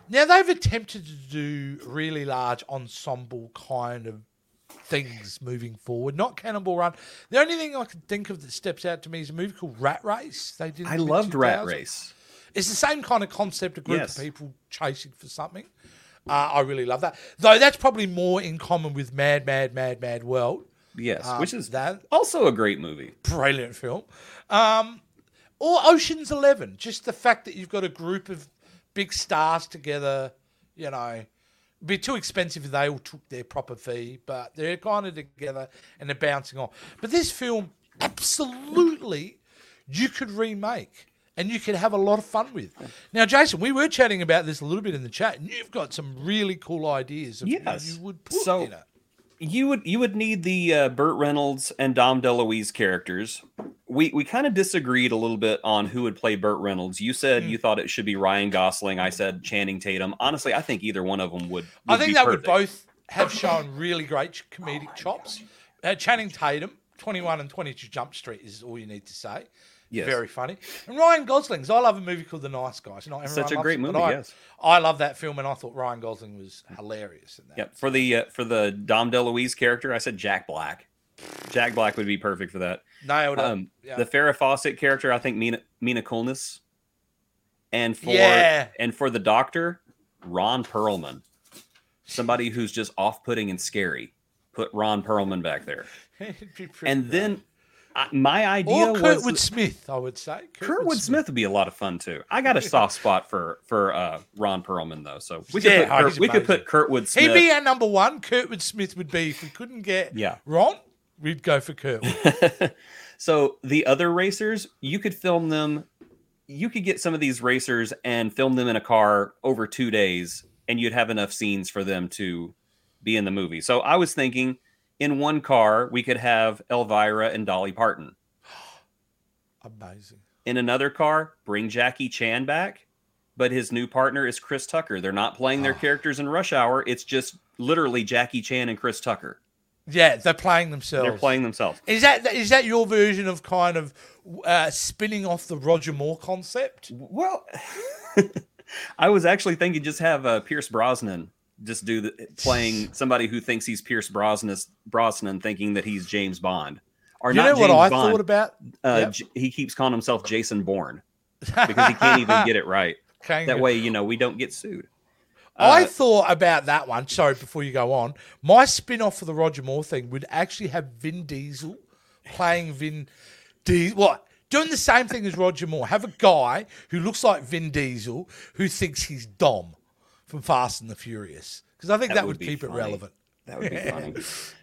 Now they've attempted to do really large ensemble kind of things moving forward. Not Cannonball Run. The only thing I can think of that steps out to me is a movie called Rat Race. They did. I loved Rat Race. It's the same kind of concept, a group Yes. of people chasing for something. Uh, I really love that. Though that's probably more in common with Mad, Mad, Mad, Mad World. Yes, Um, which is that also a great movie. brilliant film. Um, or Ocean's Eleven. Just the fact that you've got a group of big stars together, you know, it'd be too expensive if they all took their proper fee, but they're kind of together and they're bouncing off. But this film, absolutely, you could remake. And you could have a lot of fun with. Now, Jason, we were chatting about this a little bit in the chat, and you've got some really cool ideas of Yes. you would put So- in it. You would you would need the uh, Burt Reynolds and Dom DeLuise characters. We we kind of disagreed a little bit on who would play Burt Reynolds. You said Hmm. you thought it should be Ryan Gosling. I said Channing Tatum. Honestly, I think either one of them would. I think they would both have shown really great comedic chops. Uh, Channing Tatum, 21 and 22 Jump Street is all you need to say. Yes. Very funny. And Ryan Gosling's, I love a movie called The Nice Guys. Not Such a great it, movie, I, yes. I love that film, and I thought Ryan Gosling was hilarious in that. Yep. For the uh, for the Dom DeLuise character, I said Jack Black. Jack Black would be perfect for that. Nailed. Um, yeah. The Farrah Fawcett character, I think Mina Mina Kunis. And for Yeah. and for the Doctor, Ron Perlman, somebody who's just off-putting and scary. Put Ron Perlman back there, It'd be pretty and then I, my idea or Kurtwood was Smith, I would say. Kurtwood Smith would be a lot of fun too. I got a soft spot for for uh, Ron Perlman though, so we could Yeah, put oh, Kurt, we could put Kurtwood Smith. He'd be our number one. Kurtwood Smith would be, if we couldn't get Yeah. Ron, we'd go for Kurtwood. so the other racers, you could film them. You could get some of these racers and film them in a car over two days, and you'd have enough scenes for them to be in the movie. So I was thinking, in one car, we could have Elvira and Dolly Parton. Amazing. In another car, bring Jackie Chan back, but his new partner is Chris Tucker. They're not playing their characters in Rush Hour. It's just literally Jackie Chan and Chris Tucker. Yeah, they're playing themselves. They're playing themselves. Is that is that your version of kind of uh, spinning off the Roger Moore concept? Well, I was actually thinking just have uh, Pierce Brosnan just do the playing somebody who thinks he's Pierce Brosnan, Brosnan thinking that he's James Bond. Or you not know what James I Bond. thought about? uh, Yep. J- he keeps calling himself Jason Bourne because he can't even get it right. Can't That way, you know, we don't get sued. I Uh, thought about that one. Sorry, before you go on, my spin off for the Roger Moore thing would actually have Vin Diesel playing Vin Diesel. What? Doing the same thing as Roger Moore. Have a guy who looks like Vin Diesel who thinks he's Dom from Fast and the Furious. Because I think that, That would, would keep funny. it relevant. that would be funny.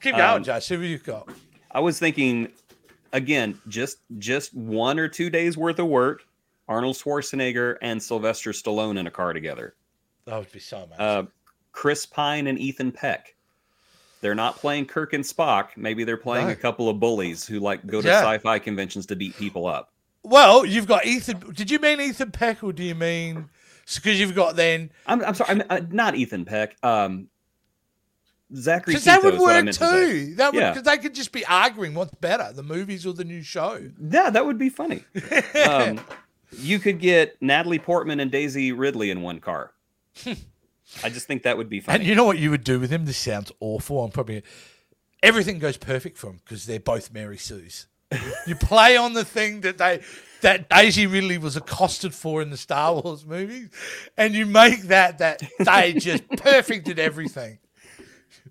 Keep going, Um, Joe. See what you've got. I was thinking again, just just one or two days worth of work. Arnold Schwarzenegger and Sylvester Stallone in a car together. That would be so amazing. uh, Chris Pine and Ethan Peck. They're not playing Kirk and Spock. Maybe they're playing No. a couple of bullies who like go to Yeah. sci-fi conventions to beat people up. well, you've got Ethan. Did you mean Ethan Peck or do you mean. Because you've got then. I'm, I'm sorry, I'm, uh, not Ethan Peck. Um, Zachary Because that would is what I work meant to too. That would Yeah. because they could just be arguing what's better, the movies or the new show. Yeah, that would be funny. Um, you could get Natalie Portman and Daisy Ridley in one car. I just think that would be funny. And you know what you would do with him? This sounds awful. I'm probably everything goes perfect for them because they're both Mary Sue's. You play on the thing that they that Daisy Ridley was accosted for in the Star Wars movies, and you make that that they just perfected everything.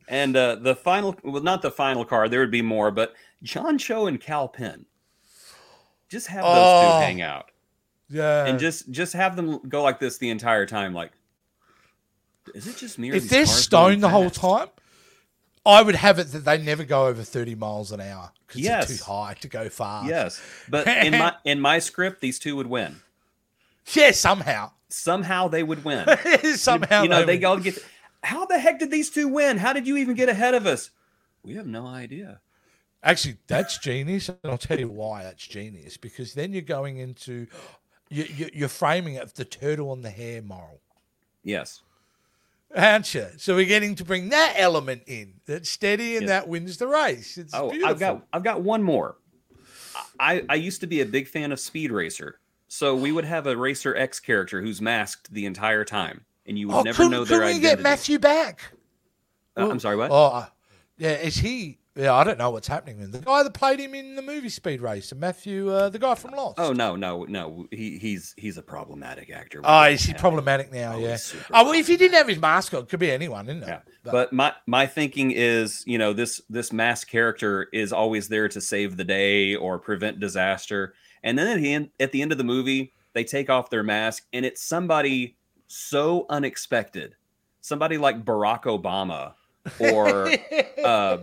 And uh, the final, well, not the final card. There would be more, but John Cho and Kal Penn. Just have those Oh. two hang out, Yeah. and just just have them go like this the entire time. Like, is it just me? Or are if these they're stoned going the whole time, I would have it that they never go over thirty miles an hour because Yes. they're too high to go fast. Yes, but in my in my script, these two would win. yeah, somehow, Somehow they would win. somehow you know, they would. go get. How the heck did these two win? How did you even get ahead of us? We have no idea. Actually, that's genius, and I'll tell you why that's genius. Because then you're going into you, you, you're framing it the turtle and the hare moral, Yes. Aren't you? So we're getting to bring that element in. That steady and Yes. that wins the race. It's Oh, beautiful. I've got I've got one more. I I used to be a big fan of Speed Racer, so we would have a Racer X character who's masked the entire time, and you would Oh, never couldn't, know their couldn't we identity. get Matthew back? Uh, I'm sorry, what? Oh, uh, yeah. Is he? Yeah, I don't know what's happening. with The guy that played him in the movie Speed Racer, Matthew, uh, the guy from Lost. Oh no, no, no. He he's he's a problematic actor. Oh, is he problematic now? Oh, yeah. Oh, well, if he didn't have his mask on, it could be anyone, isn't it? Yeah, but my my thinking is, you know, this this masked character is always there to save the day or prevent disaster, and then at the end at the end of the movie, they take off their mask, and it's somebody so unexpected, somebody like Barack Obama, or uh,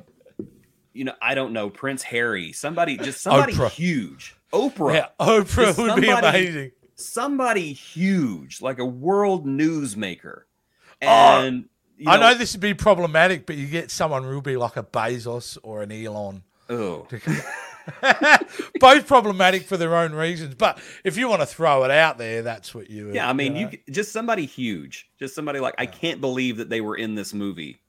you know, I don't know, Prince Harry, somebody just somebody Oprah. huge, Oprah, yeah, Oprah Just would be somebody- amazing. somebody huge, like a world newsmaker, Oh, and. you I know this would be problematic, but you get someone who'll be like a Bezos or an Elon. Oh, Both problematic for their own reasons, but if you want to throw it out there, that's what you. Yeah, I mean, you know. c- just somebody huge, just somebody like I can't believe that they were in this movie,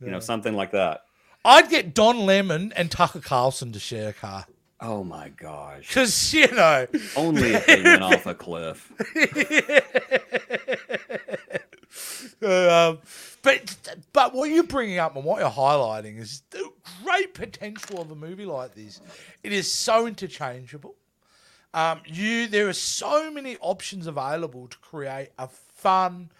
you know, something like that. I'd get Don Lemon and Tucker Carlson to share a car Oh my gosh! because you know. Only if they went off a cliff. um, but but what you're bringing up and what you're highlighting is the great potential of a movie like this. It is so interchangeable. Um, you there are so many options available to create a fun,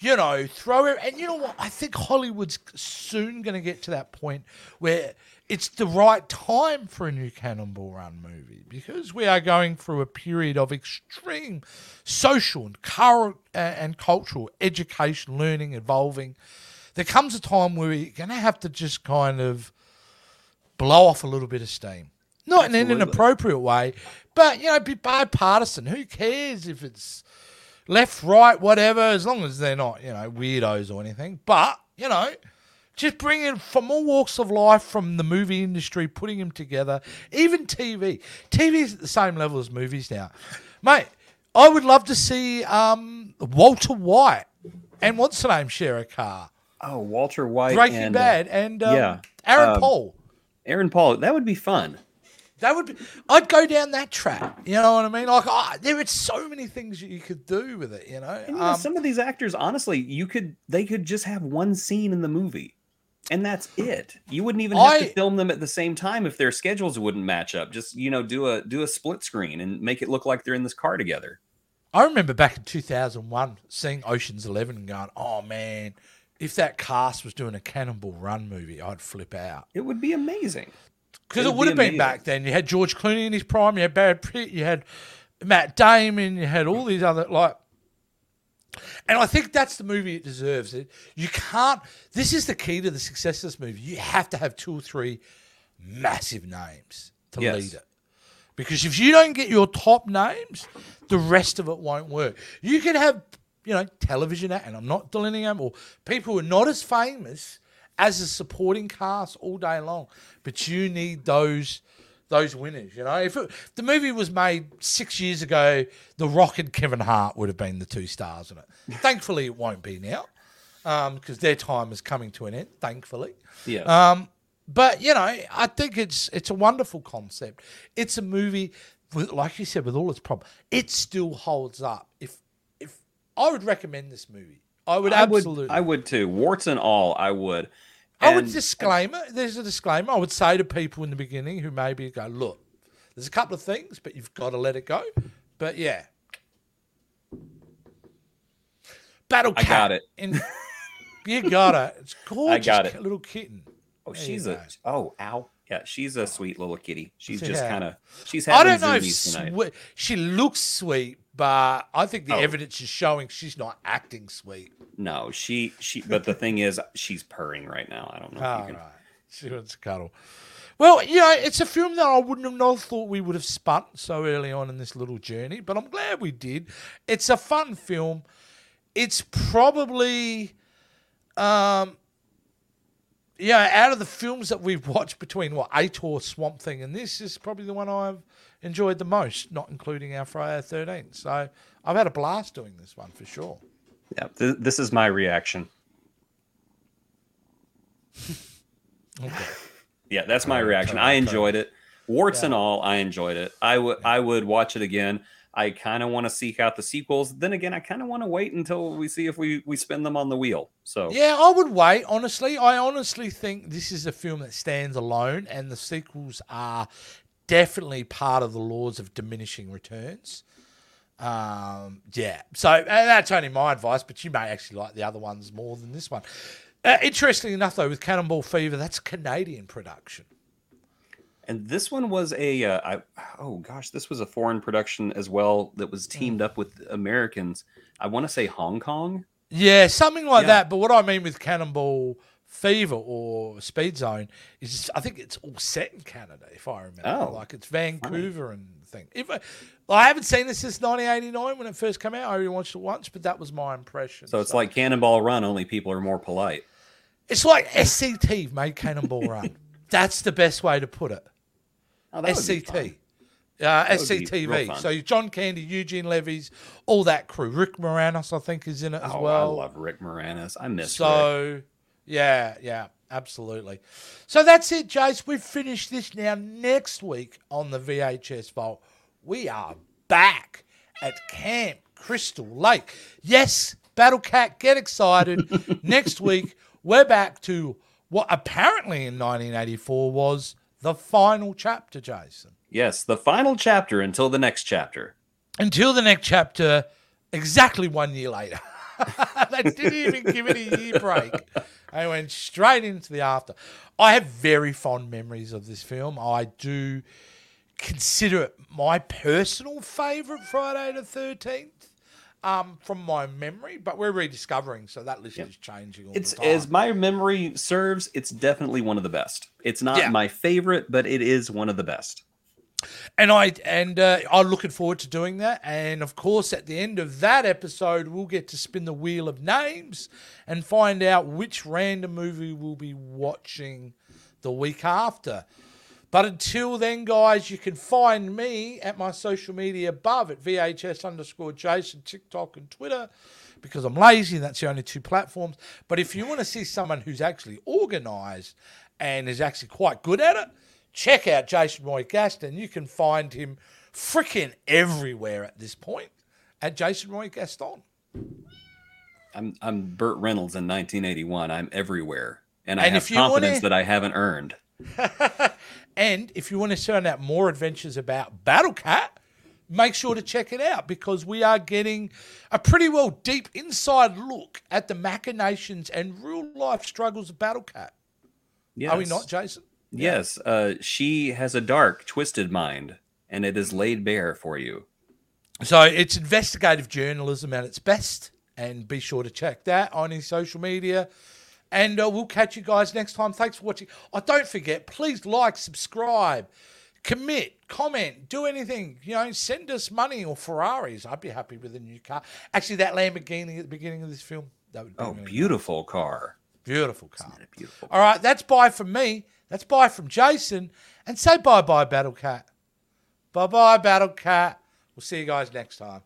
you know, throw it. And you know what? I think Hollywood's soon going to get to that point where it's the right time for a new Cannonball Run movie because we are going through a period of extreme social and current and cultural education, learning, evolving. There comes a time where you're going to have to just kind of blow off a little bit of steam. Not in an Absolutely. inappropriate way, but you know, be bipartisan. Who cares if it's left, right, whatever, as long as they're not, you know, weirdos or anything. But, you know, just bring in from all walks of life, from the movie industry, putting them together, even TV. TV is at the same level as movies now. Mate, I would love to see um, Walter White and what's the name share a car. Oh, Walter White, Breaking and, Bad and um, yeah, Aaron um, Paul. Aaron Paul. That would be fun. That would be. I'd go down that track. You know what I mean? Like, oh, there are so many things that you could do with it. You know, And you know, Um, some of these actors, honestly, you could they could just have one scene in the movie, and that's it. You wouldn't even have I- to film them at the same time if their schedules wouldn't match up. Just you know, do a do a split screen and make it look like they're in this car together. I remember back in 2001 seeing Ocean's Eleven and going, "Oh man, if that cast was doing a Cannonball Run movie, I'd flip out." It would be amazing. Because It it would be have been amazing. back then. You had George Clooney in his prime. You had Brad Pitt. You had Matt Damon. You had all these other like. And I think that's the movie it deserves. It you can't. This is the key to the success of this movie. You have to have two or three massive names to Yes. lead it. Because if you don't get your top names, the rest of it won't work. You can have, you know, television, and I'm not delineating them, or people who are not as famous as a supporting cast all day long. But you need those those winners. You know, if, it, if the movie was made six years ago, The Rock and Kevin Hart would have been the two stars in it. Thankfully, it won't be now because their time is coming to an end. Thankfully. Yes. Um, but you know, I think it's it's a wonderful concept. It's a movie, with, like you said, with all its problems, it still holds up. If if I would recommend this movie, I would I absolutely. would. I would too. Warts and all, I would. I would disclaimer. There's a disclaimer. I would say to people in the beginning who maybe go, look, there's a couple of things, but you've got to let it go. But yeah, Battle Cat. I got it. In, you got it. It's gorgeous. I got it. Little kitten. Oh, There she's a go. oh ow yeah she's a sweet little kitty. She's just kind of she's I don't know if zoomies tonight. swe- she looks sweet, but I think the Oh. evidence is showing she's not acting sweet. No, she she. But the thing is, she's purring right now. I don't know. All if you can, right. She wants to cuddle. Well, you know, it's a film that I wouldn't have not thought we would have spun so early on in this little journey, but I'm glad we did. It's a fun film. It's probably, um, yeah, out of the films that we've watched between what Ator, Swamp Thing, and this is probably the one I've enjoyed the most, not including our Friday the 13th. So I've had a blast doing this one for sure. Yeah, th- this is my reaction. Okay. Yeah, that's my reaction. I enjoyed it, warts Yeah. and all. I enjoyed it. I would I would watch it again. I kind of want to seek out the sequels. Then again, I kind of want to wait until we see if we we spin them on the wheel. So Yeah, I would wait. Honestly, I honestly think this is a film that stands alone, and the sequels are definitely part of the laws of diminishing returns. Um, yeah, so and that's only my advice, but you may actually like the other ones more than this one. Uh, interestingly enough, though, with Cannonball Fever, that's Canadian production. And this one was a, uh, I, oh gosh, this was a foreign production as well that was teamed up with Americans. I want to say Hong Kong. Yeah, something like Yeah. that. But what I mean with Cannonball Fever or Speed Zone is I think it's all set in Canada, if I remember. Oh, like it's Vancouver and thing. If I, I haven't seen this since 1989 when it first came out. I only watched it once, but that was my impression. So it's like Cannonball Run, only people are more polite. it's like SCT made Cannonball Run. That's the best way to put it. Oh. SCT. Uh, would be real SCTV. So John Candy, Eugene Levy's, all that crew. Rick Moranis, I think, is in it as Oh, well. I love Rick Moranis. I miss Rick. Yeah, yeah, absolutely. So that's it, Jace. We've finished this now. Next week on the VHS Vault, we are back at Camp Crystal Lake. Yes, Battle Cat, get excited. Next week, we're back to what apparently in 1984 was the final chapter, Jason. Yes, the final chapter until the next chapter. Until the next chapter, exactly one year later. they didn't even give it a year break. They went straight into the after. I have very fond memories of this film. I do consider it my personal favourite Friday the 13th um, from my memory, but we're rediscovering, so that list is changing all It's the time. as my memory serves, it's definitely one of the best. It's not Yeah. my favorite, but it is one of the best. And I and uh, I'm looking forward to doing that. And of course, at the end of that episode, we'll get to spin the wheel of names and find out which random movie we'll be watching the week after. But until then, guys, you can find me at my social media above at VHS underscore Jason, TikTok and Twitter, because I'm lazy and that's the only two platforms. But if you want to see someone who's actually organized and is actually quite good at it, check out Jason Roy Gaston. You can find him freaking everywhere at this point at Jason Roy Gaston. I'm I'm Burt Reynolds in 1981. I'm everywhere, and I And have if you wanna- confidence that I haven't earned. And if you want to find out more adventures about Battle Cat, make sure to check it out because we are getting a pretty well deep inside look at the machinations and real life struggles of Battle Cat. Yes. Are we not, Jason? Yes. Uh, she has a dark, twisted mind, and it is laid bare for you. So it's investigative journalism at its best, and be sure to check that on his social media. And uh, we'll catch you guys next time. Thanks for watching. Oh, don't forget, please like, subscribe, commit, comment, do anything. You know, send us money or Ferraris. I'd be happy with a new car. Actually, that Lamborghini at the beginning of this film. That would be Oh, really nice. beautiful car. beautiful car. Beautiful? All right, that's bye from me. That's bye from Jason. And say bye bye, Battle Cat. Bye bye, Battle Cat. We'll see you guys next time.